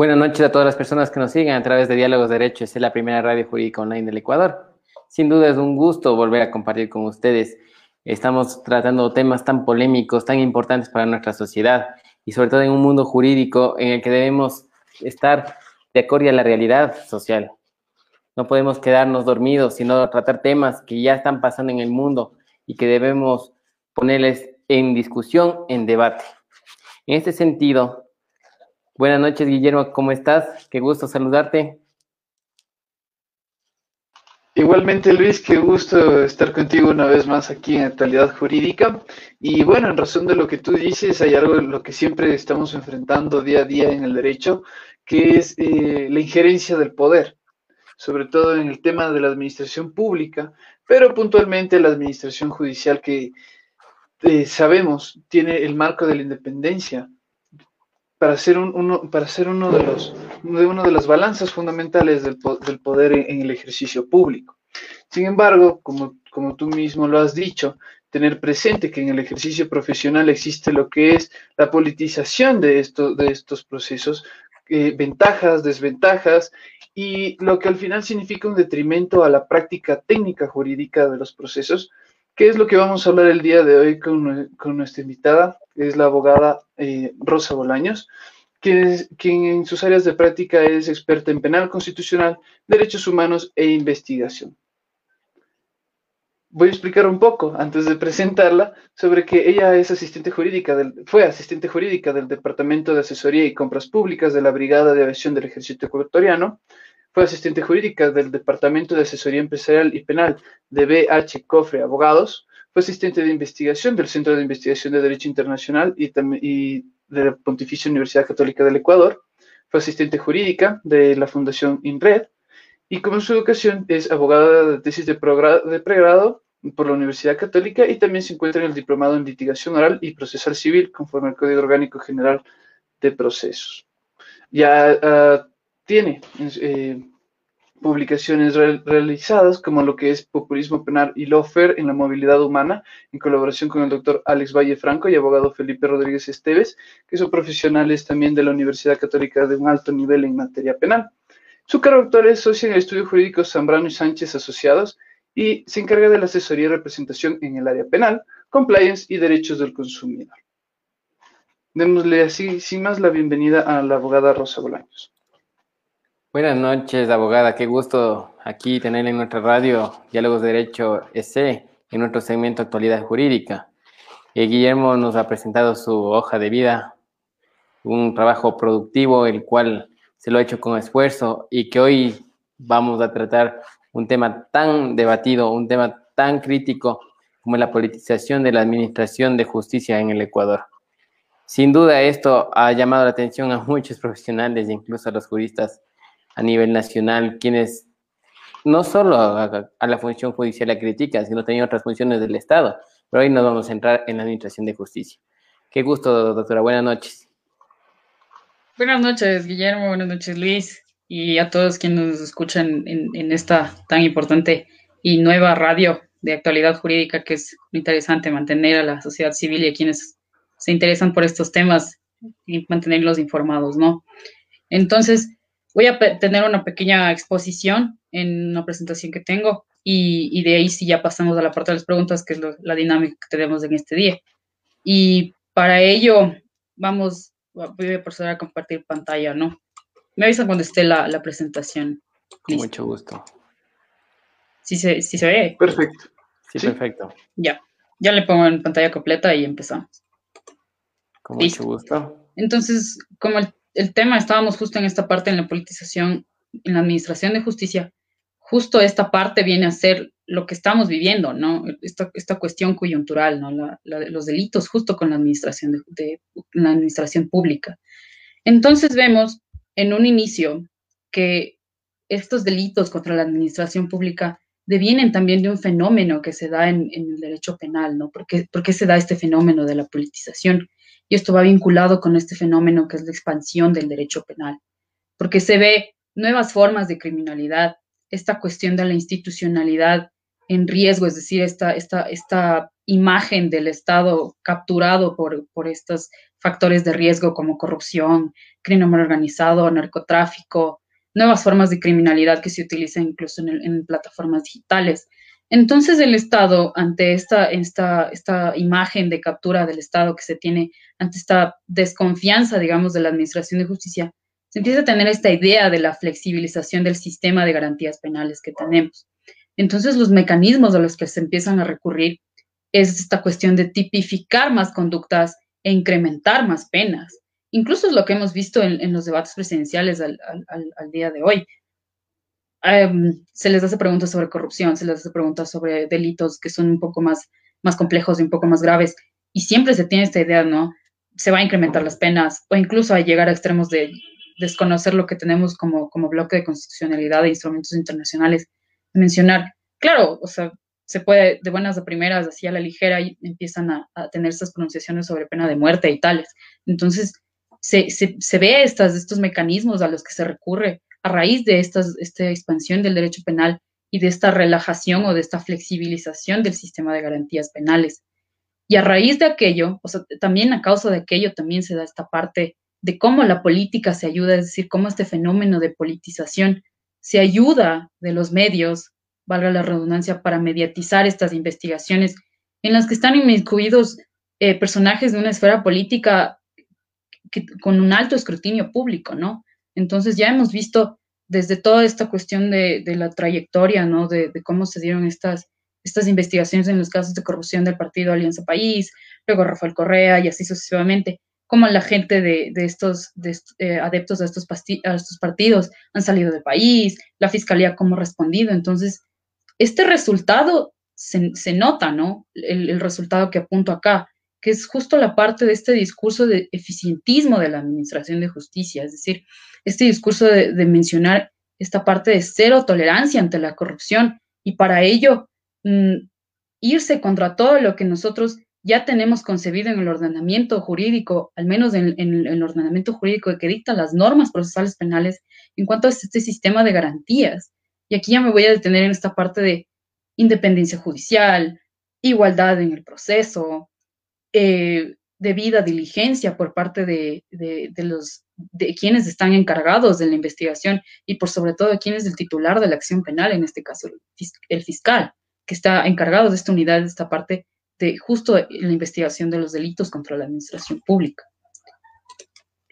Buenas noches a todas las personas que nos siguen a través de Diálogos Derechos. Es la primera radio jurídica online del Ecuador. Sin duda es un gusto volver a compartir con ustedes. Estamos tratando temas tan polémicos, tan importantes para nuestra sociedad y sobre todo en un mundo jurídico en el que debemos estar de acuerdo a la realidad social. No podemos quedarnos dormidos, sino tratar temas que ya están pasando en el mundo y que debemos ponerles en discusión, en debate. En este sentido, Buenas noches, Guillermo, ¿cómo estás? Qué gusto saludarte. Igualmente, Luis, qué gusto estar contigo una vez más aquí en Actualidad Jurídica. Y bueno, en razón de lo que tú dices, hay algo en lo que siempre estamos enfrentando día a día en el derecho, que es eh, la injerencia del poder, sobre todo en el tema de la administración pública, pero puntualmente la administración judicial que eh, sabemos tiene el marco de la independencia para ser, uno, para ser uno, de los, de uno de las balanzas fundamentales del, del poder en, el ejercicio público. Sin embargo, como, como tú mismo lo has dicho, tener presente que en el ejercicio profesional existe lo que es la politización de, esto, de estos procesos, eh, ventajas, desventajas, y lo que al final significa un detrimento a la práctica técnica jurídica de los procesos, ¿Qué es lo que vamos a hablar el día de hoy con, nuestra invitada? Es la abogada eh, Rosa Bolaños, quien, quien en sus áreas de práctica es experta en penal constitucional, derechos humanos e investigación. Voy a explicar un poco antes de presentarla sobre que ella es asistente jurídica del, fue asistente jurídica del Departamento de Asesoría y Compras Públicas de la Brigada de Aviación del Ejército Ecuatoriano, fue asistente jurídica del Departamento de Asesoría Empresarial y Penal de BH Cofre Abogados. Fue asistente de investigación del Centro de Investigación de Derecho Internacional y, de la Pontificia Universidad Católica del Ecuador. Fue asistente jurídica de la Fundación INRED. Y como su educación es abogada de tesis de, pregrado por la Universidad Católica y también se encuentra en el Diplomado en Litigación Oral y Procesal Civil conforme al Código Orgánico General de Procesos. Ya uh, tiene eh, publicaciones realizadas como lo que es Populismo Penal y Lawfare en la Movilidad Humana, en colaboración con el doctor Alex Valle Franco y abogado Felipe Rodríguez Esteves, que son profesionales también de la Universidad Católica de un alto nivel en materia penal. Su cargo actual es socio en el estudio jurídico Zambrano y Sánchez Asociados y se encarga de la asesoría y representación en el área penal, compliance y derechos del consumidor. Démosle así, sin más, la bienvenida a la abogada Rosa Bolaños. Buenas noches, abogada. Qué gusto aquí tener en nuestra radio Diálogos de Derecho EC en nuestro segmento Actualidad Jurídica. Eh, Guillermo nos ha presentado su hoja de vida, un trabajo productivo, el cual se lo ha hecho con esfuerzo y que hoy vamos a tratar un tema tan debatido, un tema tan crítico como la politización de la Administración de Justicia en el Ecuador. Sin duda esto ha llamado la atención a muchos profesionales incluso a los juristas a nivel nacional, quienes no solo a, la función judicial la critican, sino también otras funciones del Estado. Pero hoy nos vamos a entrar en la Administración de Justicia. Qué gusto, doctora. Buenas noches. Buenas noches, Guillermo. Buenas noches, Luis. Y a todos quienes nos escuchan en, en esta tan importante y nueva radio de actualidad jurídica, que es interesante mantener a la sociedad civil y a quienes se interesan por estos temas y mantenerlos informados, ¿no? Entonces, Voy a tener una pequeña exposición en una presentación que tengo y, de ahí sí ya pasamos a la parte de las preguntas, que es la dinámica que tenemos en este día. Y para ello, vamos, voy a proceder a compartir pantalla, ¿no? Me avisan cuando esté la, la presentación. Con mucho gusto. ¿Sí se, se ve? Perfecto. Sí, perfecto. Ya, ya le pongo en pantalla completa y empezamos. Con mucho gusto. Entonces, como el el tema, estábamos justo en esta parte en la politización, en la administración de justicia, justo esta parte viene a ser lo que estamos viviendo, ¿no? Esta, esta cuestión coyuntural, ¿no? los delitos justo con la administración, de, la administración pública. Entonces vemos en un inicio que estos delitos contra la administración pública devienen también de un fenómeno que se da en, el derecho penal, ¿no? ¿Por qué, ¿Por qué se da este fenómeno de la politización? Y esto va vinculado con este fenómeno que es la expansión del derecho penal, porque se ve nuevas formas de criminalidad, esta cuestión de la institucionalidad en riesgo, es decir, esta, esta, esta imagen del Estado capturado por, por estos factores de riesgo como corrupción, crimen organizado, narcotráfico, nuevas formas de criminalidad que se utilizan incluso en, plataformas digitales. Entonces el Estado, ante esta, esta, esta imagen de captura del Estado que se tiene, ante esta desconfianza, digamos, de la Administración de Justicia, se empieza a tener esta idea de la flexibilización del sistema de garantías penales que tenemos. Entonces los mecanismos a los que se empiezan a recurrir es esta cuestión de tipificar más conductas e incrementar más penas. Incluso es lo que hemos visto en, los debates presidenciales al, día de hoy. Em, se les hace preguntas sobre corrupción, se les hace preguntas sobre delitos que son un poco más, más complejos y un poco más graves. Y siempre se tiene esta idea, ¿no? Se va a incrementar las penas o incluso a llegar a extremos de desconocer lo que tenemos como, como bloque de constitucionalidad e instrumentos internacionales. Mencionar, claro, o sea, se puede de buenas a primeras, así a la ligera, y empiezan a, tener estas pronunciaciones sobre pena de muerte y tales. Entonces, se, se, ve estas, estos mecanismos a los que se recurre a raíz de esta expansión del derecho penal y de esta relajación o de esta flexibilización del sistema de garantías penales. Y a raíz de aquello, o sea, también a causa de aquello, también se da esta parte de cómo la política se ayuda, es decir, cómo este fenómeno de politización se ayuda de los medios valga la redundancia, para mediatizar estas investigaciones en las que están inmiscuidos eh, personajes de una esfera política con un alto escrutinio público, ¿no? Entonces ya hemos visto desde toda esta cuestión de, la trayectoria, ¿no? De, cómo se dieron estas, estas investigaciones en los casos de corrupción del partido Alianza País, luego Rafael Correa y así sucesivamente, cómo la gente de, estos eh, adeptos a estos, partidos han salido del país, la fiscalía cómo ha respondido. Entonces, este resultado se, nota, ¿no? El, resultado que apunto acá, que es justo la parte de este discurso de eficientismo de la Administración de Justicia, es decir, este discurso de, mencionar esta parte de cero tolerancia ante la corrupción y para ello mm, irse contra todo lo que nosotros ya tenemos concebido en el ordenamiento jurídico, al menos en, el ordenamiento jurídico que dicta las normas procesales penales en cuanto a este sistema de garantías. Y aquí ya me voy a detener en esta parte de independencia judicial, igualdad en el proceso, eh, debida diligencia por parte de, los de quienes están encargados de la investigación y por sobre todo quién es el titular de la acción penal, en este caso el fiscal, que está encargado de esta unidad, de esta parte de justo la investigación de los delitos contra la administración pública.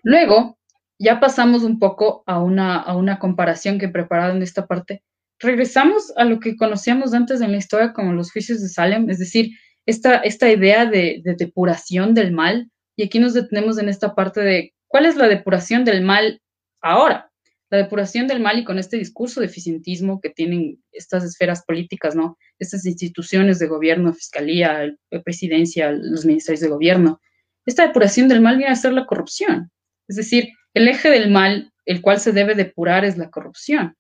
Luego, ya pasamos un poco a una, a una comparación que he preparado en esta parte. Regresamos a lo que conocíamos antes en la historia como los juicios de Salem, es decir, esta, esta idea de, depuración del mal. Y aquí nos detenemos en esta parte de cuál es la depuración del mal ahora. La depuración del mal y con este discurso de eficientismo que tienen estas esferas políticas, ¿no? Estas instituciones de gobierno, fiscalía, presidencia, los ministerios de gobierno. Esta depuración del mal viene a ser la corrupción. Es decir, el eje del mal, el cual se debe depurar, es la corrupción,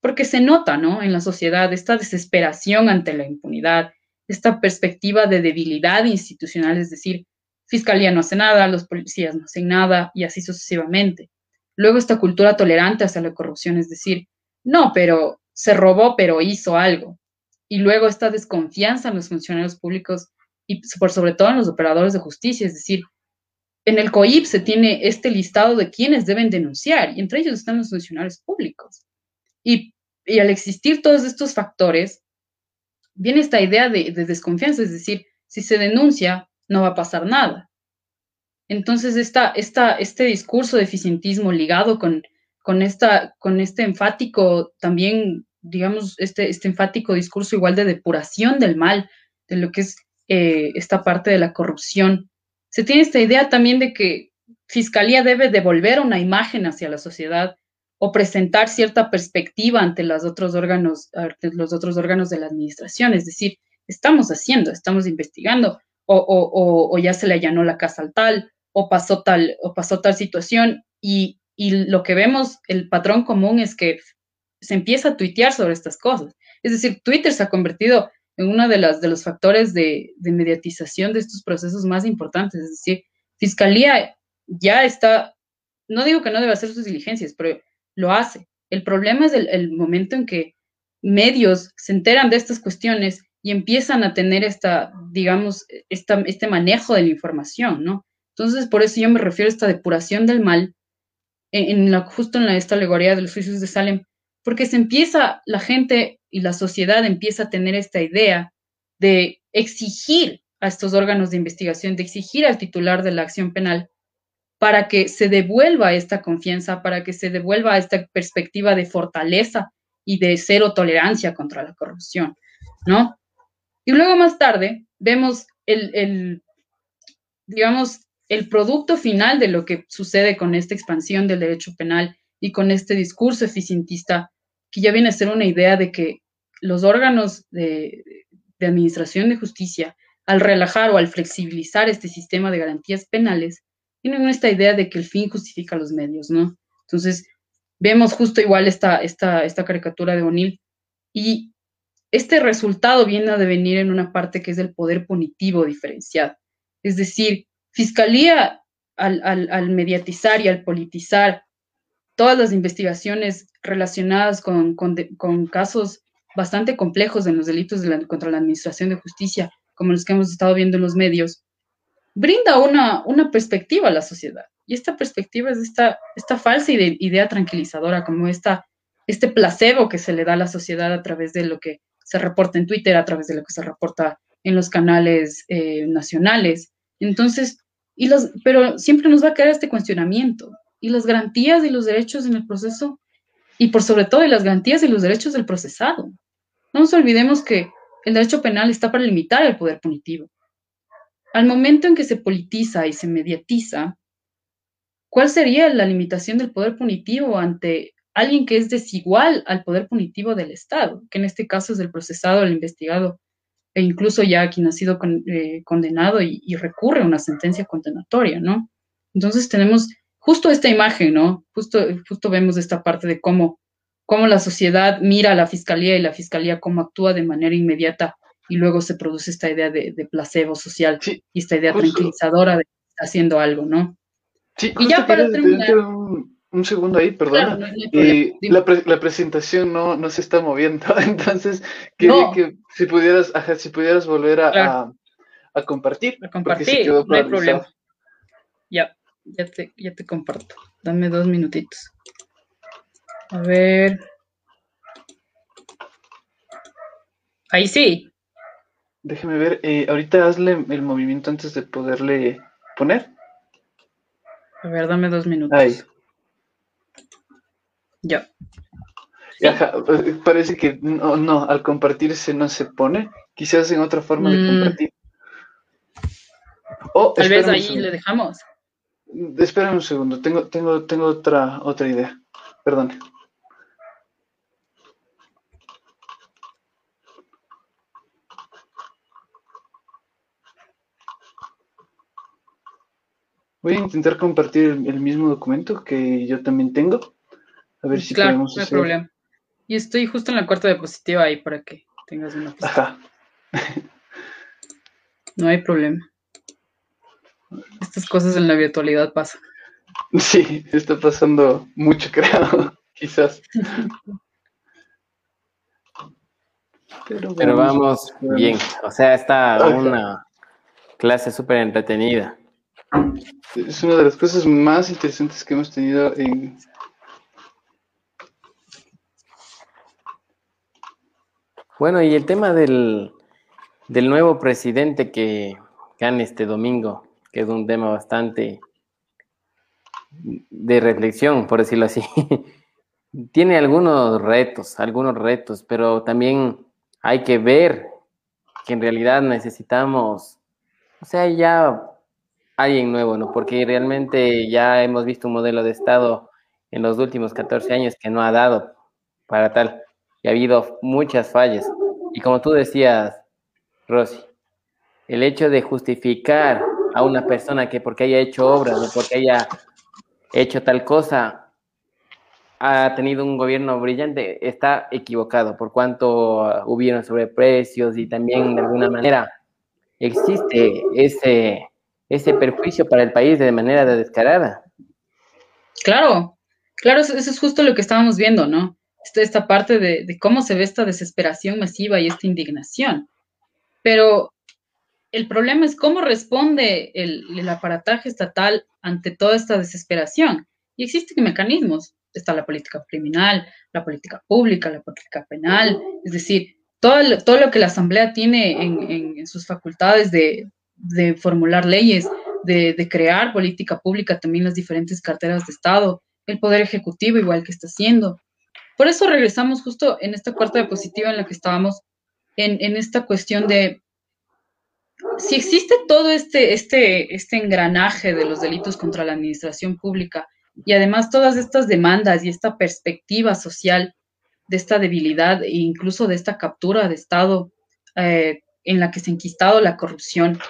porque se nota, ¿no? En la sociedad esta desesperación ante la impunidad, esta perspectiva de debilidad institucional, es decir, fiscalía no hace nada, los policías no hacen nada y así sucesivamente. Luego esta cultura tolerante hacia la corrupción, es decir, no, pero se robó, pero hizo algo. Y luego esta desconfianza en los funcionarios públicos y por sobre todo en los operadores de justicia, es decir, en el COIP se tiene este listado de quienes deben denunciar y entre ellos están los funcionarios públicos. Y, al existir todos estos factores, viene esta idea de, desconfianza, es decir, si se denuncia, no va a pasar nada. Entonces, esta, este discurso de eficientismo ligado con, con, esta, con este enfático, también, digamos, este, este enfático discurso igual de depuración del mal, de lo que es eh, esta parte de la corrupción se tiene esta idea también de que Fiscalía debe devolver una imagen hacia la sociedad o presentar cierta perspectiva ante los otros órganos, los otros órganos de la administración. Es decir, estamos haciendo, estamos investigando, o, ya se le allanó la casa al tal, o pasó tal, o pasó tal situación, y, lo que vemos, el patrón común es que se empieza a tuitear sobre estas cosas. Es decir, Twitter se ha convertido en uno de, las, de los factores de, mediatización de estos procesos más importantes. Es decir, Fiscalía ya está, no digo que no debe hacer sus diligencias, pero lo hace. El problema es el, momento en que medios se enteran de estas cuestiones y empiezan a tener esta, digamos, esta, este manejo de la información, ¿no? Entonces, por eso yo me refiero a esta depuración del mal, en, la, justo en esta alegoría de los juicios de Salem, porque se empieza, la gente y la sociedad empieza a tener esta idea de exigir a estos órganos de investigación, de exigir al titular de la acción penal para que se devuelva esta confianza, para que se devuelva esta perspectiva de fortaleza y de cero tolerancia contra la corrupción, ¿no? Y luego más tarde vemos el, digamos, el producto final de lo que sucede con esta expansión del derecho penal y con este discurso eficientista, que ya viene a ser una idea de que los órganos de, de administración de justicia, al relajar o al flexibilizar este sistema de garantías penales, tienen esta idea de que el fin justifica los medios, ¿no? Entonces, vemos justo igual esta, esta, esta caricatura de O'Neill y este resultado viene a devenir en una parte que es el poder punitivo diferenciado. Es decir, Fiscalía al, mediatizar y al politizar todas las investigaciones relacionadas con, casos bastante complejos en los delitos contra la administración de justicia, como los que hemos estado viendo en los medios, brinda una, una perspectiva a la sociedad. Y esta perspectiva es esta, esta falsa idea tranquilizadora, como esta, este placebo que se le da a la sociedad a través de lo que se reporta en Twitter, a través de lo que se reporta en los canales eh, nacionales. Entonces, y los, pero siempre nos va a quedar este cuestionamiento. ¿Y las garantías y los derechos en el proceso? Y por sobre todo, y las garantías y los derechos del procesado. No nos olvidemos que el derecho penal está para limitar el poder punitivo. Al momento en que se politiza y se mediatiza, ¿cuál sería la limitación del poder punitivo ante alguien que es desigual al poder punitivo del Estado, que en este caso es el procesado, el investigado, e incluso ya quien ha sido eh, condenado y, recurre a una sentencia condenatoria, ¿no? Entonces tenemos justo esta imagen, ¿no? Justo, justo vemos esta parte de cómo, cómo la sociedad mira a la fiscalía y la fiscalía cómo actúa de manera inmediata y luego se produce esta idea de, placebo social y esta idea tranquilizadora de que está haciendo algo, ¿no? Sí, y ya para terminar un segundo ahí, perdón. y la, la, presentación no, no se está moviendo, entonces quería que si pudieras, ajá, si pudieras volver a, a, compartir. A compartir, no hay problema. Ya, ya te, ya te comparto. Dame dos minutitos. A ver. Ahí sí. Déjeme ver, eh, ahorita hazle el movimiento antes de poderle poner. A ver, dame dos minutos. Ahí. Ya. parece que no, no, al compartirse no se pone. Quizás en otra forma de mm. compartir. Oh, Tal vez ahí le dejamos. Espera un segundo, tengo, tengo, tengo otra, otra idea. Perdón. Voy a intentar compartir el mismo documento que yo también tengo. A ver si claro, podemos no hay problema. Y estoy justo en la cuarta diapositiva ahí para que tengas una Ajá. No hay problema. Estas cosas en la virtualidad pasan. Sí, está pasando mucho, creo, quizás. Pero, vamos bien, o sea, está una clase súper entretenida. Es una de las cosas más interesantes que hemos tenido en, Bueno, y el tema del, nuevo presidente que gana este domingo, que es un tema bastante de reflexión, por decirlo así. Tiene algunos retos, algunos retos, pero también hay que ver que en realidad necesitamos, o sea, ya alguien nuevo, ¿no? Porque realmente ya hemos visto un modelo de Estado en los últimos 14 años que no ha dado para tal y ha habido muchas fallas. Y como tú decías, Rosy, el hecho de justificar a una persona que porque haya hecho obras o porque haya hecho tal cosa ha tenido un gobierno brillante está equivocado por cuanto hubieron sobreprecios y también de alguna manera existe ese, ese perjuicio para el país de manera descarada. Claro, claro, eso es justo lo que estábamos viendo, ¿no? Esta, parte de, cómo se ve esta desesperación masiva y esta indignación. Pero el problema es cómo responde el, el, aparataje estatal ante toda esta desesperación. Y existen mecanismos. Está la política criminal, la política pública, la política penal. Es decir, todo, todo lo que la Asamblea tiene en, sus facultades de, de formular leyes, de, de, crear política pública, también las diferentes carteras de Estado, el Poder Ejecutivo igual que está haciendo. Por eso regresamos justo en esta cuarta diapositiva en la que estábamos, en, esta cuestión de si existe todo este, este, este engranaje de los delitos contra la administración pública y además todas estas demandas y esta perspectiva social de esta debilidad e incluso de esta captura de Estado eh, en la que se ha enquistado la corrupción,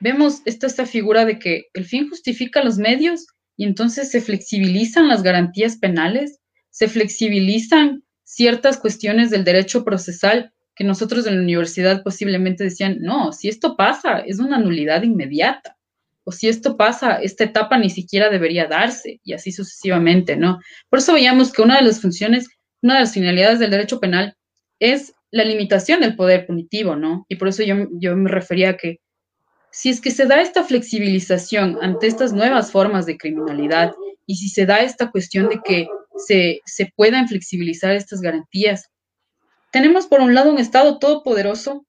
vemos esta, esta figura de que el fin justifica los medios y entonces se flexibilizan las garantías penales, se flexibilizan ciertas cuestiones del derecho procesal que nosotros en la universidad posiblemente decían, no, si esto pasa, es una nulidad inmediata. O si esto pasa, esta etapa ni siquiera debería darse, y así sucesivamente, ¿no? Por eso veíamos que una de las funciones, una de las finalidades del derecho penal es la limitación del poder punitivo, ¿no? Y por eso yo, yo me refería a que si es que se da esta flexibilización ante estas nuevas formas de criminalidad y si se da esta cuestión de que se, se puedan flexibilizar estas garantías, tenemos por un lado un Estado todopoderoso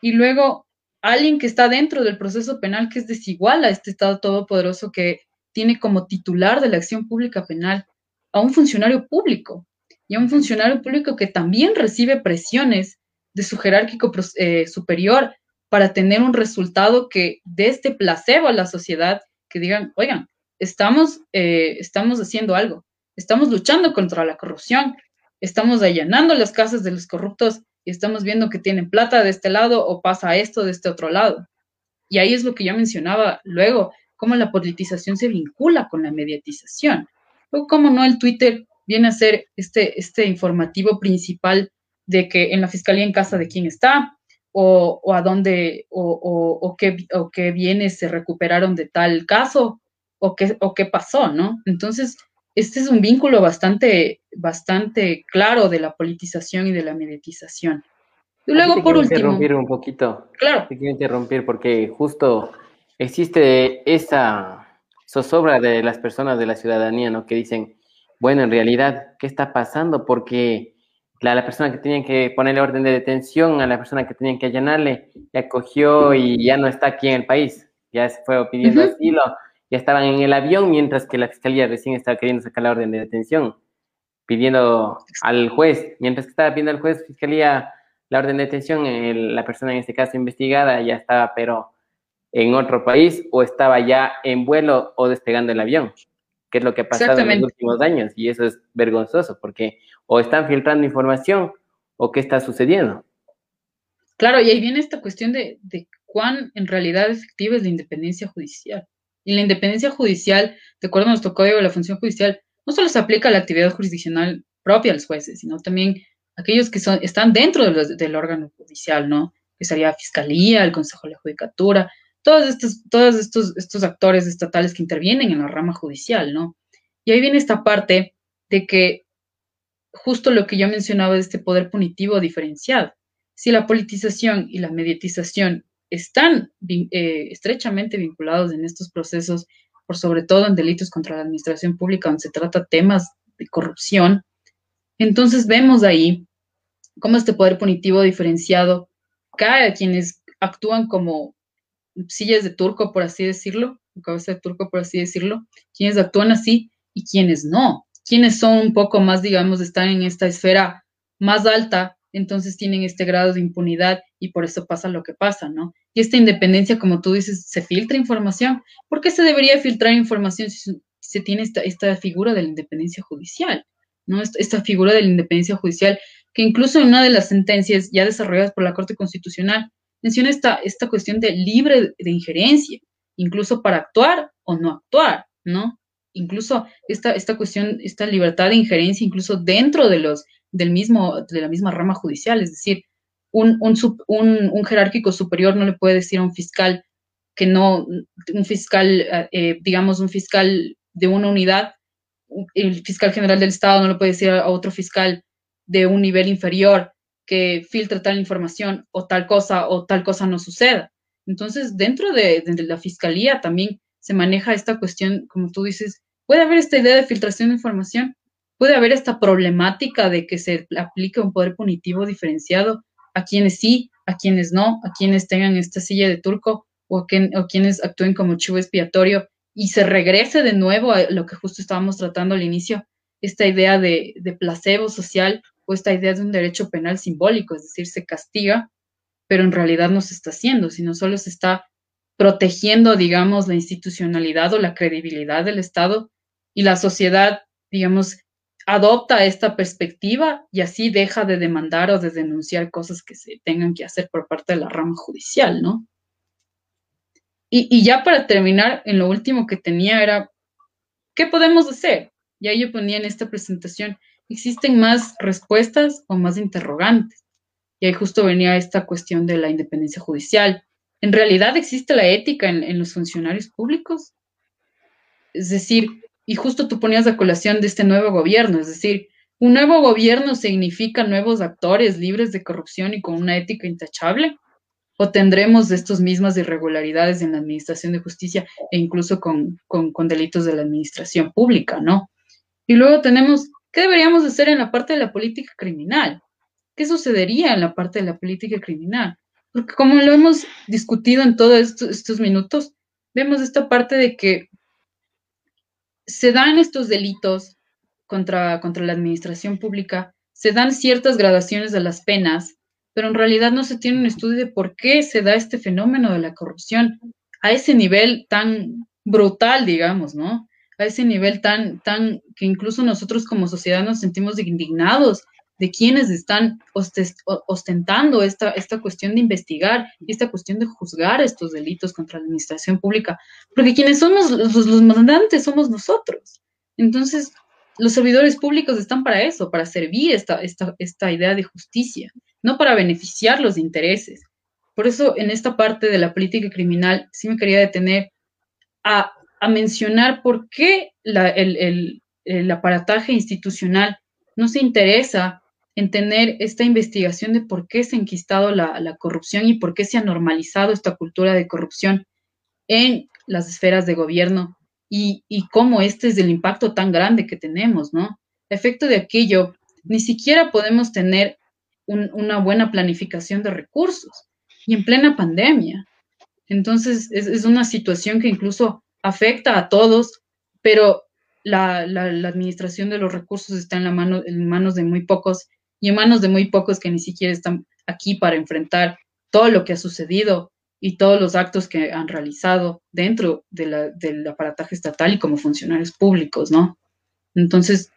y luego alguien que está dentro del proceso penal que es desigual a este Estado todopoderoso que tiene como titular de la acción pública penal a un funcionario público y a un funcionario público que también recibe presiones de su jerárquico eh, superior para tener un resultado que dé este placebo a la sociedad, que digan, oigan, estamos, eh, estamos haciendo algo, estamos luchando contra la corrupción, estamos allanando las casas de los corruptos y estamos viendo que tienen plata de este lado o pasa esto de este otro lado. Y ahí es lo que yo mencionaba luego, cómo la politización se vincula con la mediatización. Luego, cómo no el Twitter viene a ser este, este informativo principal de que en la fiscalía en casa de quién está, o, o a dónde, o, o, o, qué, o qué bienes se recuperaron de tal caso, o qué, o qué pasó, ¿no? Entonces, este es un vínculo bastante, bastante claro de la politización y de la mediatización. Y luego, por último. interrumpir un poquito. Claro. Te quiero interrumpir porque justo existe esa zozobra de las personas de la ciudadanía, ¿no? Que dicen, bueno, en realidad, ¿qué está pasando? Porque la, la persona que tenían que ponerle orden de detención, a la persona que tenían que allanarle, ya cogió y ya no está aquí en el país, ya se fue pidiendo asilo ya estaban en el avión mientras que la fiscalía recién estaba queriendo sacar la orden de detención, pidiendo al juez, mientras que estaba pidiendo al juez fiscalía la orden de detención, la persona en este caso investigada ya estaba pero en otro país o estaba ya en vuelo o despegando el avión, que es lo que ha pasado en los últimos años y eso es vergonzoso porque o están filtrando información o qué está sucediendo. Claro, y ahí viene esta cuestión de, de cuán en realidad efectiva es la independencia judicial. Y la independencia judicial, de acuerdo a nuestro código de la función judicial, no solo se aplica a la actividad jurisdiccional propia a los jueces, sino también a aquellos que son, están dentro del órgano judicial, ¿no? Que sería Fiscalía, el Consejo de la Judicatura, todos estos, todos estos, estos actores estatales que intervienen en la rama judicial, ¿no? Y ahí viene esta parte de que justo lo que yo mencionaba de este poder punitivo diferenciado. Si la politización y la mediatización están eh, estrechamente vinculados en estos procesos, por sobre todo en delitos contra la administración pública, donde se trata temas de corrupción. Entonces vemos ahí cómo este poder punitivo diferenciado cae a quienes actúan como sillas de turco, por así decirlo, cabeza de turco, por así decirlo, quienes actúan así y quienes no, quienes son un poco más, digamos, están en esta esfera más alta entonces tienen este grado de impunidad y por eso pasa lo que pasa, ¿no? Y esta independencia, como tú dices, se filtra información. ¿Por qué se debería filtrar información si se tiene esta, esta figura de la independencia judicial? ¿no? Esta, figura de la independencia judicial, que incluso en una de las sentencias ya desarrolladas por la Corte Constitucional menciona esta, esta cuestión de libre de injerencia, incluso para actuar o no actuar, ¿no? Incluso esta, esta cuestión, esta libertad de injerencia, incluso dentro de los del mismo, de la misma rama judicial, es decir, un, un, jerárquico superior no le puede decir a un fiscal que no, un fiscal, eh, digamos, un fiscal de una unidad, el fiscal general del Estado no le puede decir a otro fiscal de un nivel inferior que filtre tal información o tal cosa o tal cosa no suceda. Entonces, dentro de, de la fiscalía también se maneja esta cuestión, como tú dices, puede haber esta idea de filtración de información, puede haber esta problemática de que se aplique un poder punitivo diferenciado a quienes sí, a quienes no, a quienes tengan esta silla de turco o, o quienes actúen como chivo expiatorio y se regrese de nuevo a lo que justo estábamos tratando al inicio, esta idea de, de placebo social o esta idea de un derecho penal simbólico, es decir, se castiga, pero en realidad no se está haciendo, sino solo se está protegiendo, digamos, la institucionalidad o la credibilidad del Estado y la sociedad, digamos, adopta esta perspectiva y así deja de demandar o de denunciar cosas que se tengan que hacer por parte de la rama judicial, ¿no? Y, ya para terminar, en lo último que tenía era, ¿qué podemos hacer? Y ahí yo ponía en esta presentación, ¿existen más respuestas o más interrogantes? Y ahí justo venía esta cuestión de la independencia judicial. ¿En realidad existe la ética en, los funcionarios públicos? Es decir, y justo tú ponías la colación de este nuevo gobierno, es decir, un nuevo gobierno significa nuevos actores libres de corrupción y con una ética intachable? ¿O tendremos estas mismas irregularidades en la administración de justicia e incluso con, con, delitos de la administración pública, no? Y luego tenemos, ¿qué deberíamos hacer en la parte de la política criminal? ¿Qué sucedería en la parte de la política criminal? Porque como lo hemos discutido en todos estos, minutos, vemos esta parte de que se dan estos delitos contra, contra la administración pública, se dan ciertas gradaciones de las penas, pero en realidad no se tiene un estudio de por qué se da este fenómeno de la corrupción a ese nivel tan brutal, digamos, ¿no? A ese nivel tan, tan, que incluso nosotros como sociedad nos sentimos indignados de quienes están ostentando esta, esta cuestión de investigar y esta cuestión de juzgar estos delitos contra la administración pública, porque quienes somos los, los mandantes somos nosotros. Entonces, los servidores públicos están para eso, para servir esta, esta, esta idea de justicia, no para beneficiar los intereses. Por eso, en esta parte de la política criminal, sí me quería detener a, a mencionar por qué la, el, el, el aparataje institucional no se interesa en tener esta investigación de por qué se ha enquistado la, corrupción y por qué se ha normalizado esta cultura de corrupción en las esferas de gobierno y, cómo este es el impacto tan grande que tenemos, ¿no? Efecto de aquello, ni siquiera podemos tener una buena planificación de recursos y en plena pandemia. Entonces, es, una situación que incluso afecta a todos, pero la, administración de los recursos está en, la mano, en manos de muy pocos y en manos de muy pocos que ni siquiera están aquí para enfrentar todo lo que ha sucedido y todos los actos que han realizado dentro del aparataje estatal y como funcionarios públicos, ¿no? Entonces,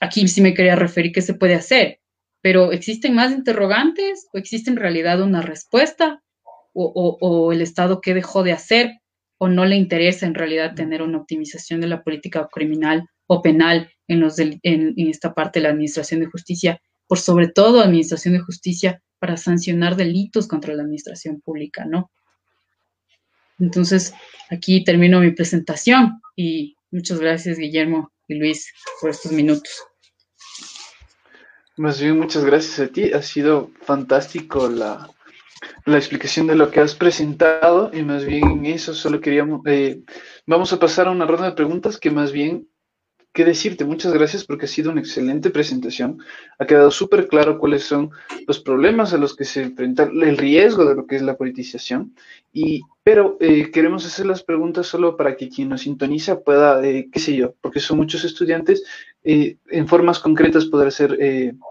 aquí sí me quería referir qué se puede hacer, pero ¿existen más interrogantes o existe en realidad una respuesta o, o, el Estado qué dejó de hacer o no le interesa en realidad tener una optimización de la política criminal o penal en, los en, en esta parte de la Administración de Justicia por sobre todo Administración de Justicia para sancionar delitos contra la administración pública, ¿no? Entonces, aquí termino mi presentación y muchas gracias, Guillermo y Luis, por estos minutos. Más bien, muchas gracias a ti. Ha sido fantástico la, explicación de lo que has presentado y más bien eso solo queríamos... Eh, vamos a pasar a una ronda de preguntas que más bien qué decirte. Muchas gracias porque ha sido una excelente presentación. Ha quedado súper claro cuáles son los problemas a los que se enfrenta, el riesgo de lo que es la politización. Y, pero eh, queremos hacer las preguntas solo para que quien nos sintoniza pueda, eh, qué sé yo, porque son muchos estudiantes, eh, en formas concretas poder hacer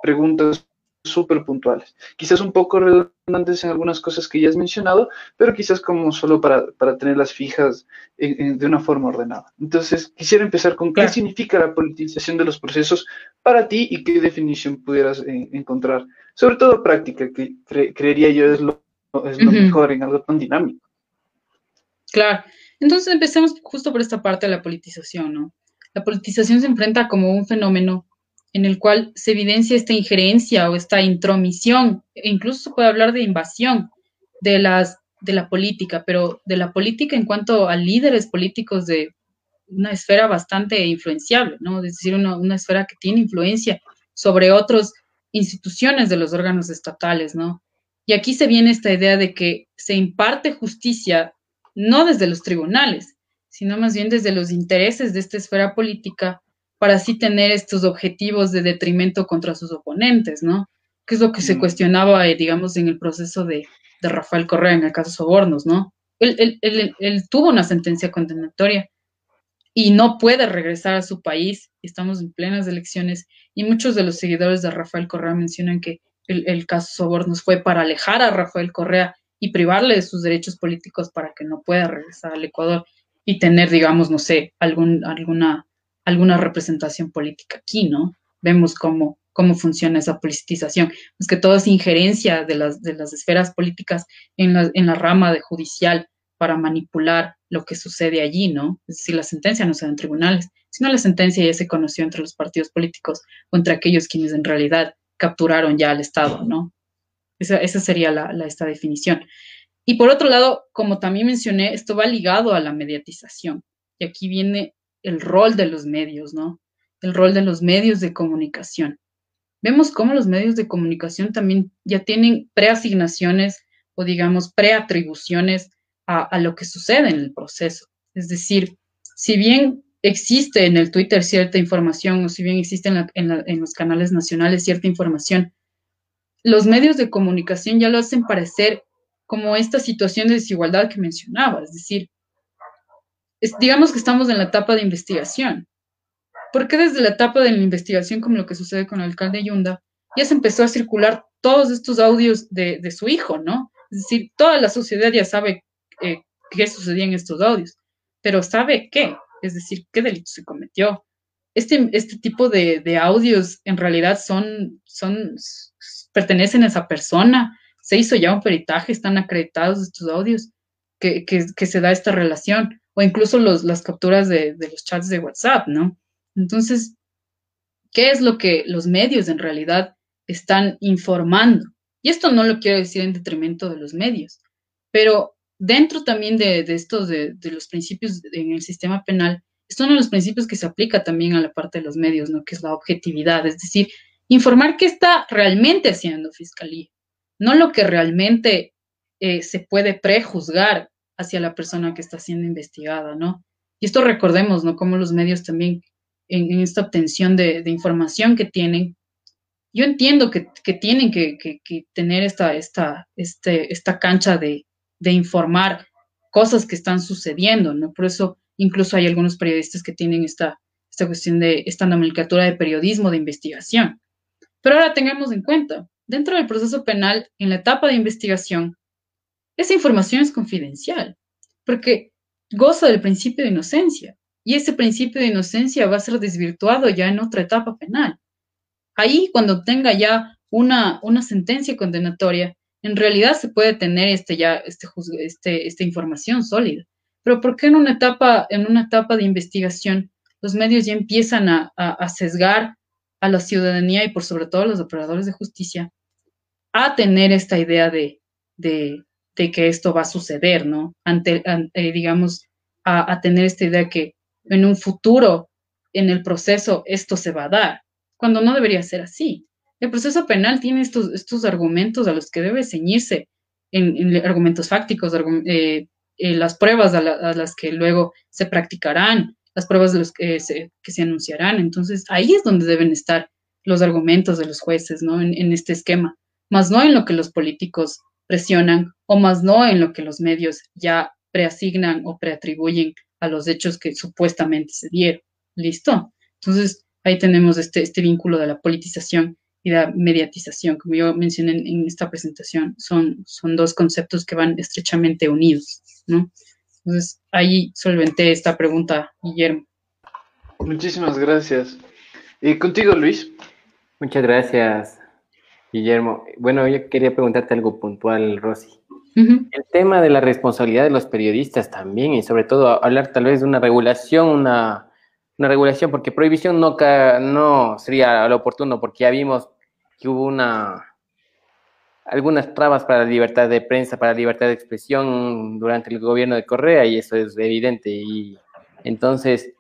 preguntas súper puntuales. Quizás un poco redundantes en algunas cosas que ya has mencionado, pero quizás como solo para, para tenerlas fijas de una forma ordenada. Entonces, quisiera empezar con qué significa la politización de los procesos para ti y qué definición pudieras eh, encontrar. Sobre todo práctica, que creería yo es lo, es lo mejor en algo tan dinámico. Claro. Entonces, empecemos justo por esta parte de la politización, ¿no? La politización se enfrenta como un fenómeno en el cual se evidencia esta injerencia o esta intromisión, e incluso se puede hablar de invasión de, las, de la política, pero de la política en cuanto a líderes políticos de una esfera bastante influenciable, ¿no? Es decir, una, esfera que tiene influencia sobre otros instituciones de los órganos estatales, ¿no? Y aquí se viene esta idea de que se imparte justicia no desde los tribunales, sino más bien desde los intereses de esta esfera política para así tener estos objetivos de detrimento contra sus oponentes, ¿no? Que es lo que se cuestionaba, eh, digamos, en el proceso de, Rafael Correa en el caso Sobornos, ¿no? Él, él, tuvo una sentencia condenatoria y no puede regresar a su país. Estamos en plenas elecciones y muchos de los seguidores de Rafael Correa mencionan que el, caso Sobornos fue para alejar a Rafael Correa y privarle de sus derechos políticos para que no pueda regresar al Ecuador y tener, digamos, no sé, algún, alguna alguna representación política aquí, ¿no? Vemos cómo, cómo funciona esa politización. Es que toda esa injerencia de las, de las esferas políticas en la, en la rama de judicial para manipular lo que sucede allí, ¿no? Es decir, la sentencia no se da en tribunales, sino la sentencia ya se conoció entre los partidos políticos o entre aquellos quienes en realidad capturaron ya al Estado, ¿no? Esa, esa sería la, la, esta definición. Y por otro lado, como también mencioné, esto va ligado a la mediatización. Y aquí viene el rol de los medios, ¿no? El rol de los medios de comunicación. Vemos cómo los medios de comunicación también ya tienen preasignaciones o digamos preatribuciones a, lo que sucede en el proceso. Es decir, si bien existe en el Twitter cierta información o si bien existe en, en, los canales nacionales cierta información, los medios de comunicación ya lo hacen parecer como esta situación de desigualdad que mencionaba, es decir, digamos que estamos en la etapa de investigación. ¿Por qué desde la etapa de la investigación, como lo que sucede con el alcalde Yunda, ya se empezó a circular todos estos audios de, su hijo, ¿no? Es decir, toda la sociedad ya sabe eh, qué sucedía en estos audios, pero ¿sabe qué? Es decir, qué delito se cometió. Este, este tipo de, audios en realidad son, son, pertenecen a esa persona. Se hizo ya un peritaje, están acreditados estos audios, que, que se da esta relación o incluso los, las capturas de, los chats de WhatsApp, ¿no? Entonces, ¿qué es lo que los medios en realidad están informando? Y esto no lo quiero decir en detrimento de los medios, pero dentro también de, estos, de, los principios en el sistema penal, es uno de los principios que se aplica también a la parte de los medios, ¿no? Que es la objetividad, es decir, informar qué está realmente haciendo Fiscalía, no lo que realmente eh, se puede prejuzgar hacia la persona que está siendo investigada, ¿no? Y esto recordemos, ¿no? Como los medios también en, esta obtención de, información que tienen, yo entiendo que, tienen que, tener esta, esta, este, esta cancha de, informar cosas que están sucediendo, ¿no? Por eso incluso hay algunos periodistas que tienen esta, esta cuestión de esta nomenclatura de periodismo de investigación. Pero ahora tengamos en cuenta, dentro del proceso penal, en la etapa de investigación, esa información es confidencial, porque goza del principio de inocencia y ese principio de inocencia va a ser desvirtuado ya en otra etapa penal. Ahí, cuando tenga ya una, una sentencia condenatoria, en realidad se puede tener este, ya este, este, esta información sólida. Pero ¿por qué en una etapa, en una etapa de investigación los medios ya empiezan a, a sesgar a la ciudadanía y por sobre todo a los operadores de justicia a tener esta idea de, de, de que esto va a suceder, ¿no? Ante, eh, digamos, a, tener esta idea que en un futuro, en el proceso, esto se va a dar, cuando no debería ser así. El proceso penal tiene estos, estos argumentos a los que debe ceñirse, en, argumentos fácticos, eh, eh, las pruebas a, las que luego se practicarán, las pruebas de los que, se, que se anunciarán. Entonces, ahí es donde deben estar los argumentos de los jueces, ¿no? En, en este esquema, más no en lo que los políticos presionan o más no en lo que los medios ya preasignan o preatribuyen a los hechos que supuestamente se dieron. ¿Listo? Entonces, ahí tenemos este, este vínculo de la politización y la mediatización. Como yo mencioné en, esta presentación, son, son dos conceptos que van estrechamente unidos, ¿no? Entonces, ahí solventé esta pregunta, Guillermo. Muchísimas gracias. ¿Y contigo, Luis? Muchas gracias, Guillermo, bueno, yo quería preguntarte algo puntual, Rosy. El tema de la responsabilidad de los periodistas también, y sobre todo hablar tal vez de una regulación, una, regulación, porque prohibición no, no sería lo oportuno, porque ya vimos que hubo una algunas trabas para la libertad de prensa, para la libertad de expresión durante el gobierno de Correa, y eso es evidente. Y entonces,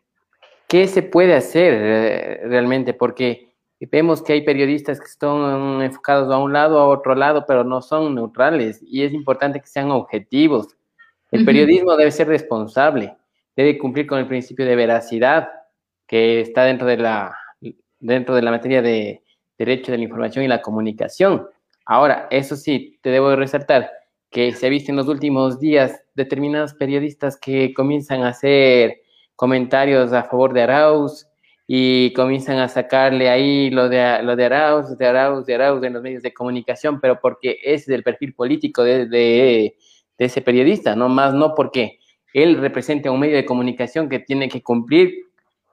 ¿qué se puede hacer eh, realmente? Porque vemos que hay periodistas que están enfocados a un lado, a otro lado, pero no son neutrales y es importante que sean objetivos. El periodismo debe ser responsable, debe cumplir con el principio de veracidad que está dentro de la, dentro de la materia de derecho de la información y la comunicación. Ahora, eso sí, te debo resaltar que se ha visto en los últimos días determinados periodistas que comienzan a hacer comentarios a favor de Arauz, y comienzan a sacarle ahí lo de, lo de Arauz, de Arauz, de Arauz en los medios de comunicación, pero porque es el perfil político de, de, ese periodista, no más no porque él representa un medio de comunicación que tiene que cumplir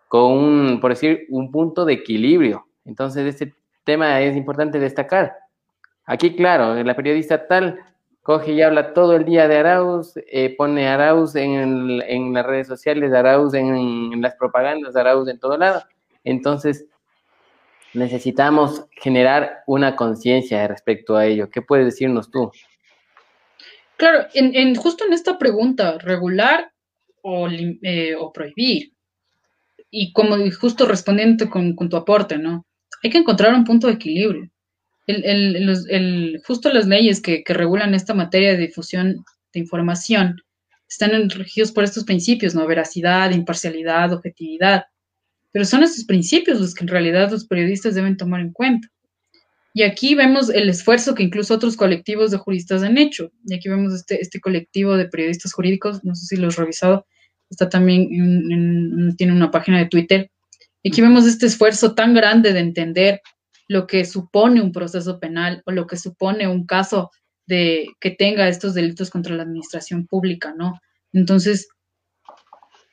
con un, por decir, un punto de equilibrio. Entonces, este tema es importante destacar. Aquí, claro, la periodista tal coge y habla todo el día de Arauz, eh, pone Arauz en, las redes sociales, Arauz en, las propagandas, Arauz en todo lado. Entonces, necesitamos generar una conciencia respecto a ello. ¿Qué puedes decirnos tú? Claro, en, justo en esta pregunta, regular o, eh, prohibir, y como justo respondiendo con tu aporte, ¿no? Hay que encontrar un punto de equilibrio el, justo las leyes que, regulan esta materia de difusión de información están regidos por estos principios, ¿no? Veracidad, imparcialidad, objetividad. Pero son estos principios los que en realidad los periodistas deben tomar en cuenta. Y aquí vemos el esfuerzo que incluso otros colectivos de juristas han hecho. Y aquí vemos este, este colectivo de periodistas jurídicos, no sé si lo has revisado, está también, tiene una página de Twitter. Y aquí vemos este esfuerzo tan grande de entender lo que supone un proceso penal o lo que supone un caso de que tenga estos delitos contra la administración pública, ¿no? Entonces,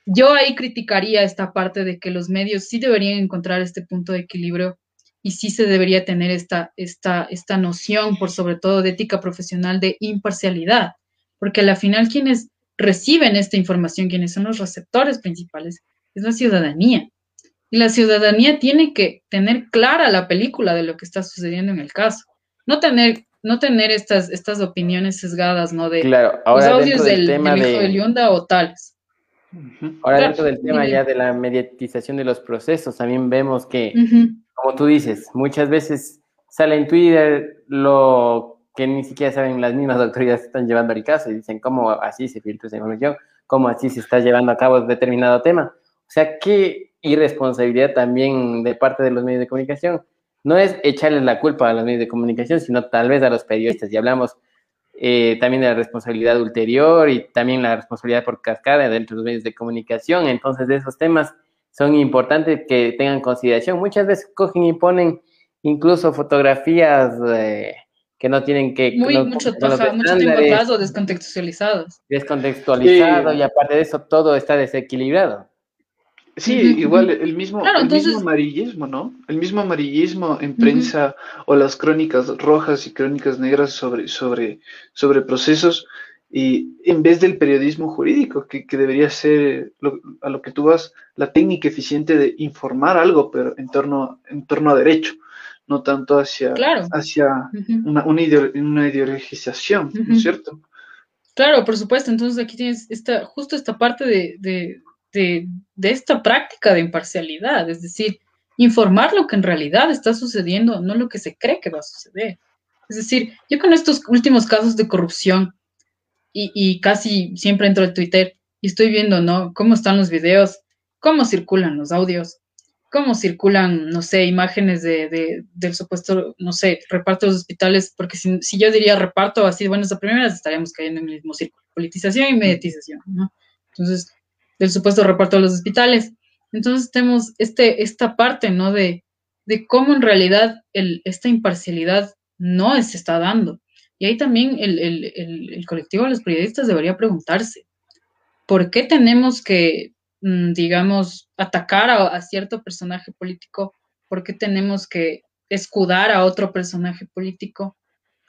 yo ahí criticaría esta parte de que los medios sí deberían encontrar este punto de equilibrio y sí se debería tener esta, esta, esta noción, por sobre todo de ética profesional, de imparcialidad, porque al final quienes reciben esta información, quienes son los receptores principales, es la ciudadanía. Y la ciudadanía tiene que tener clara la película de lo que está sucediendo en el caso. No tener, no tener estas, estas opiniones sesgadas, ¿no? De claro, ahora los audios del, tema hijo de Liunda o tales. Ahora dentro del tema ya de la mediatización de los procesos, también vemos que, como tú dices, muchas veces sale en Twitter lo que ni siquiera saben las mismas autoridades que están llevando el caso y dicen cómo así se filtra esa información, cómo así se está llevando a cabo determinado tema. O sea, que irresponsabilidad también de parte de los medios de comunicación. No es echarles la culpa a los medios de comunicación, sino tal vez a los periodistas. Y hablamos eh, también de la responsabilidad ulterior y también la responsabilidad por cascada dentro de los medios de comunicación. Entonces, de esos temas son importantes que tengan consideración. Muchas veces cogen y ponen incluso fotografías eh, que no tienen que... Muy, mucho, mucho tiempo atrás o descontextualizados. Descontextualizado y aparte de eso todo está desequilibrado. Sí, igual el mismo, el mismo amarillismo, ¿no? El mismo amarillismo en prensa o las crónicas rojas y crónicas negras sobre, sobre, sobre procesos y en vez del periodismo jurídico, que, debería ser a lo que tú vas, la técnica eficiente de informar algo, pero en torno, en torno a derecho, no tanto hacia, hacia una, una, ideologización, ¿no es cierto? Claro, por supuesto. Entonces aquí tienes esta, justo esta parte de de, esta práctica de imparcialidad, es decir, informar lo que en realidad está sucediendo, no lo que se cree que va a suceder. Es decir, yo con estos últimos casos de corrupción y, casi siempre entro a Twitter y estoy viendo, ¿no? Cómo están los videos, cómo circulan los audios, cómo circulan, no sé, imágenes de, del supuesto, no sé, reparto de los hospitales, porque si, si yo diría reparto así, bueno, a primeras estaríamos cayendo en el mismo círculo, politización y mediatización, ¿no? Entonces, del supuesto reparto de los hospitales. Entonces tenemos este, esta parte, ¿no? De, de cómo en realidad esta imparcialidad no se está dando. Y ahí también el, el, el, colectivo de los periodistas debería preguntarse, ¿por qué tenemos que, mm, digamos, atacar a, cierto personaje político? ¿Por qué tenemos que escudar a otro personaje político?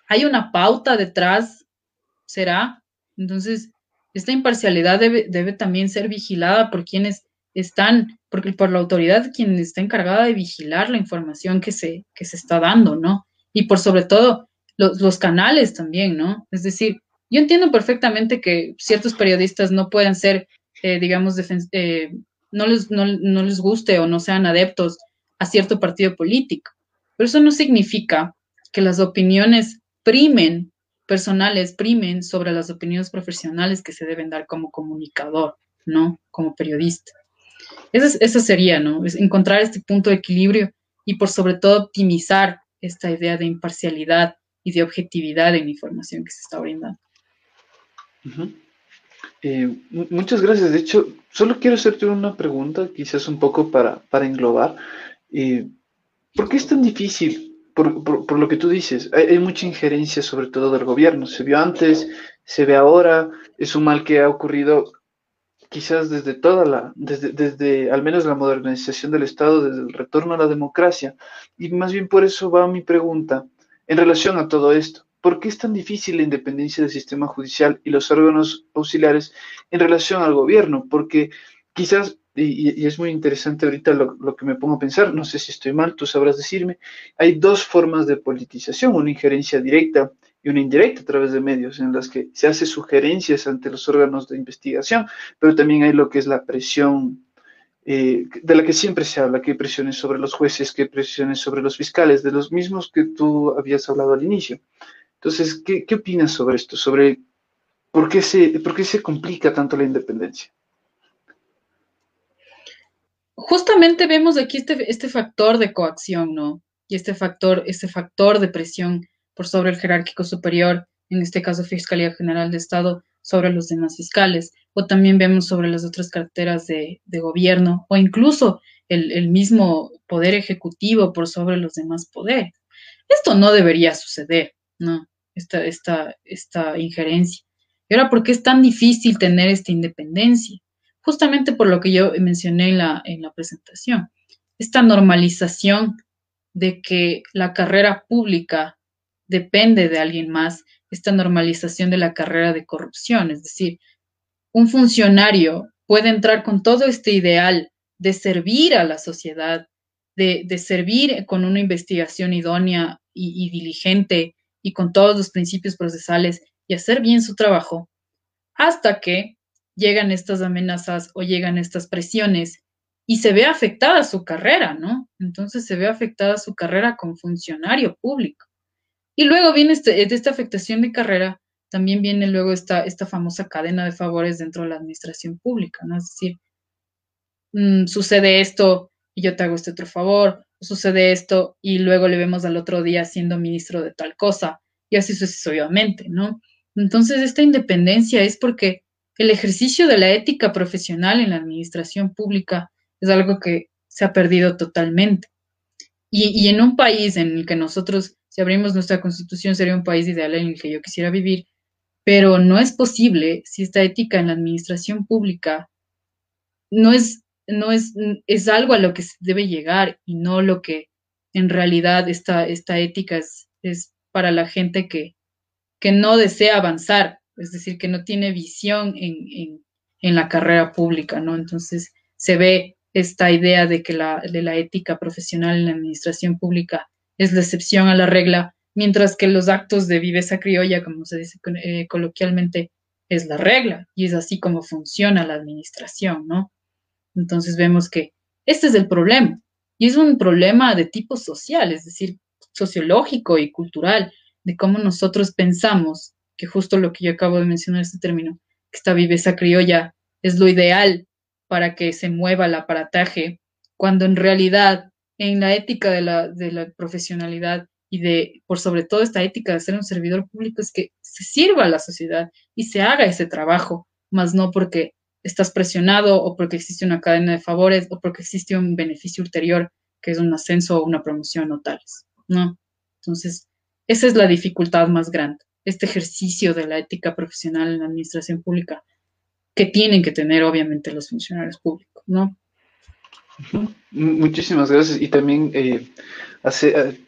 ¿Hay una pauta detrás? ¿Será? Entonces, esta imparcialidad debe, debe también ser vigilada por quienes están, porque por la autoridad quien está encargada de vigilar la información que se, que se está dando, ¿no? Y por sobre todo los, canales también, ¿no? Es decir, yo entiendo perfectamente que ciertos periodistas no puedan ser, eh, digamos, eh, no, les, no, no les guste o no sean adeptos a cierto partido político. Pero eso no significa que las opiniones primen, personales primen sobre las opiniones profesionales que se deben dar como comunicador, ¿no? Como periodista. Eso, sería, ¿no? Encontrar este punto de equilibrio y por sobre todo optimizar esta idea de imparcialidad y de objetividad en la información que se está brindando. Eh, muchas gracias. De hecho, solo quiero hacerte una pregunta, quizás un poco para, para englobar. Eh, ¿Por qué es tan difícil? Por, lo que tú dices, hay, mucha injerencia sobre todo del gobierno. Se vio antes, se ve ahora, es un mal que ha ocurrido quizás desde toda la, desde, desde al menos la modernización del Estado, desde el retorno a la democracia. Y más bien por eso va mi pregunta en relación a todo esto. ¿Por qué es tan difícil la independencia del sistema judicial y los órganos auxiliares en relación al gobierno? Porque quizás, y, es muy interesante ahorita lo, que me pongo a pensar, no sé si estoy mal, tú sabrás decirme, hay dos formas de politización, una injerencia directa y una indirecta a través de medios, en las que se hace sugerencias ante los órganos de investigación, pero también hay lo que es la presión eh, de la que siempre se habla, que hay presiones sobre los jueces, que hay presiones sobre los fiscales, de los mismos que tú habías hablado al inicio. Entonces, ¿qué, qué opinas sobre esto? Sobre por qué, se, por qué se complica tanto la independencia. Justamente vemos aquí este, este factor de coacción, ¿no? Y este factor, este factor de presión por sobre el jerárquico superior, en este caso Fiscalía General de Estado, sobre los demás fiscales, o también vemos sobre las otras carteras de, gobierno, o incluso el, el, mismo poder ejecutivo por sobre los demás poderes. Esto no debería suceder, ¿no? Esta, esta, esta injerencia. Y ahora, ¿por qué es tan difícil tener esta independencia? Justamente por lo que yo mencioné en la, en la presentación. Esta normalización de que la carrera pública depende de alguien más, esta normalización de la carrera de corrupción. Es decir, un funcionario puede entrar con todo este ideal de servir a la sociedad, de, de servir con una investigación idónea y, y diligente y con todos los principios procesales y hacer bien su trabajo, hasta que llegan estas amenazas o llegan estas presiones y se ve afectada su carrera, ¿no? Entonces se ve afectada su carrera como funcionario público. Y luego viene este, de esta afectación de carrera, también viene luego esta, esta famosa cadena de favores dentro de la administración pública, ¿no? Es decir, mm, sucede esto y yo te hago este otro favor, sucede esto y luego le vemos al otro día siendo ministro de tal cosa y así sucesivamente, ¿no? Entonces, esta independencia es porque el ejercicio de la ética profesional en la administración pública es algo que se ha perdido totalmente. Y, en un país en el que nosotros, si abrimos nuestra constitución, sería un país ideal en el que yo quisiera vivir, pero no es posible si esta ética en la administración pública no es no es, es algo a lo que se debe llegar y no lo que en realidad esta, esta ética es, es para la gente que, que no desea avanzar, es decir, que no tiene visión en, en, la carrera pública, ¿no? Entonces se ve esta idea de que la, de la ética profesional en la administración pública es la excepción a la regla, mientras que los actos de viveza criolla, como se dice eh, coloquialmente, es la regla y es así como funciona la administración, ¿no? Entonces vemos que este es el problema. Y es un problema de tipo social, es decir, sociológico y cultural, de cómo nosotros pensamos, que justo lo que yo acabo de mencionar este término, que esta viveza criolla es lo ideal para que se mueva el aparataje, cuando en realidad en la ética de la, de la profesionalidad y de, por sobre todo esta ética de ser un servidor público, es que se sirva a la sociedad y se haga ese trabajo, más no porque estás presionado o porque existe una cadena de favores o porque existe un beneficio ulterior que es un ascenso o una promoción o tales, ¿no? Entonces, esa es la dificultad más grande, este ejercicio de la ética profesional en la administración pública que tienen que tener obviamente los funcionarios públicos, ¿no? Muchísimas gracias. Y también eh, eh,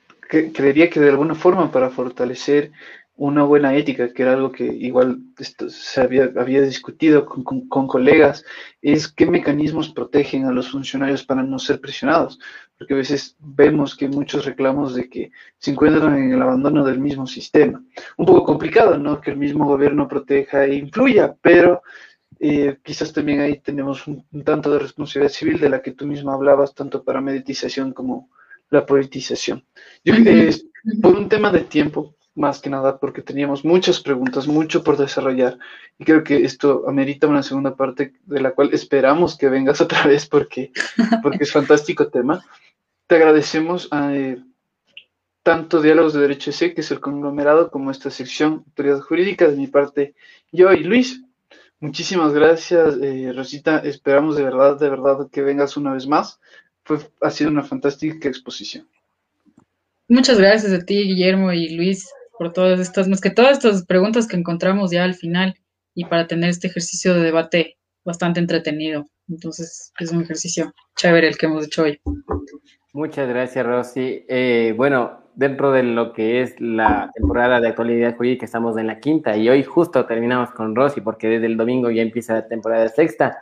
creería que de alguna forma para fortalecer una buena ética, que era algo que igual esto se había, había discutido con, con, colegas, es qué mecanismos protegen a los funcionarios para no ser presionados, porque a veces vemos que muchos reclamos de que se encuentran en el abandono del mismo sistema. Un poco complicado, ¿no? Que el mismo gobierno proteja e influya, pero eh, quizás también ahí tenemos un, tanto de responsabilidad civil de la que tú misma hablabas, tanto para meditización como la politización. Yo creo que es por un tema de tiempo, más que nada, porque teníamos muchas preguntas, mucho por desarrollar, y creo que esto amerita una segunda parte de la cual esperamos que vengas otra vez porque, porque es fantástico tema. Te agradecemos a eh, tanto Diálogos de Derecho C, que es el conglomerado, como esta sección Autoridad Jurídica, de mi parte, yo y Luis. Muchísimas gracias, eh, Rosita. Esperamos de verdad, de verdad que vengas una vez más. Fue, ha sido una fantástica exposición. Muchas gracias a ti, Guillermo y Luis, por todas estas, más que todas estas preguntas que encontramos ya al final y para tener este ejercicio de debate bastante entretenido. Entonces, es un ejercicio chévere el que hemos hecho hoy. Muchas gracias, Rosy. Eh, bueno, dentro de lo que es la temporada de actualidad jurídica, estamos en la quinta y hoy justo terminamos con Rosy porque desde el domingo ya empieza la temporada sexta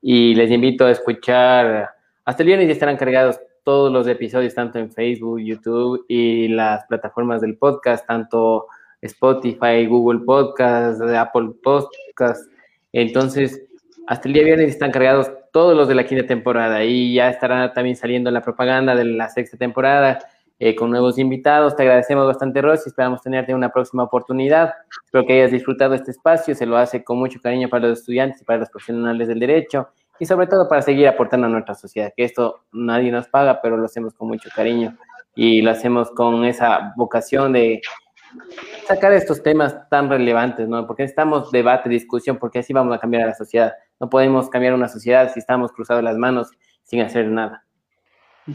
y les invito a escuchar, hasta el viernes ya estarán cargados todos los episodios, tanto en Facebook, YouTube y las plataformas del podcast, tanto Spotify, Google Podcast, Apple Podcast. Entonces, hasta el día viernes están cargados todos los de la quinta temporada y ya estará también saliendo la propaganda de la sexta temporada eh, con nuevos invitados. Te agradecemos bastante, Rosy. Esperamos tenerte en una próxima oportunidad. Espero que hayas disfrutado este espacio. Se lo hace con mucho cariño para los estudiantes y para los profesionales del derecho y sobre todo para seguir aportando a nuestra sociedad, que esto nadie nos paga, pero lo hacemos con mucho cariño y lo hacemos con esa vocación de sacar estos temas tan relevantes, ¿no? Porque necesitamos debate, discusión, porque así vamos a cambiar a la sociedad. No podemos cambiar una sociedad si estamos cruzados las manos sin hacer nada.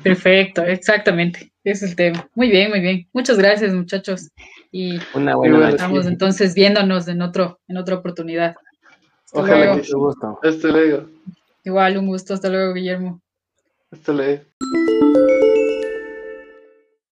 Perfecto, exactamente. Ese es el tema. Muy bien, muy bien. Muchas gracias, muchachos. Y una buena noche. estamos entonces viéndonos en otro, en otra oportunidad. Hasta Ojalá luego. que gusto. Hasta luego. Igual, un gusto. Hasta luego, Guillermo. Hasta luego.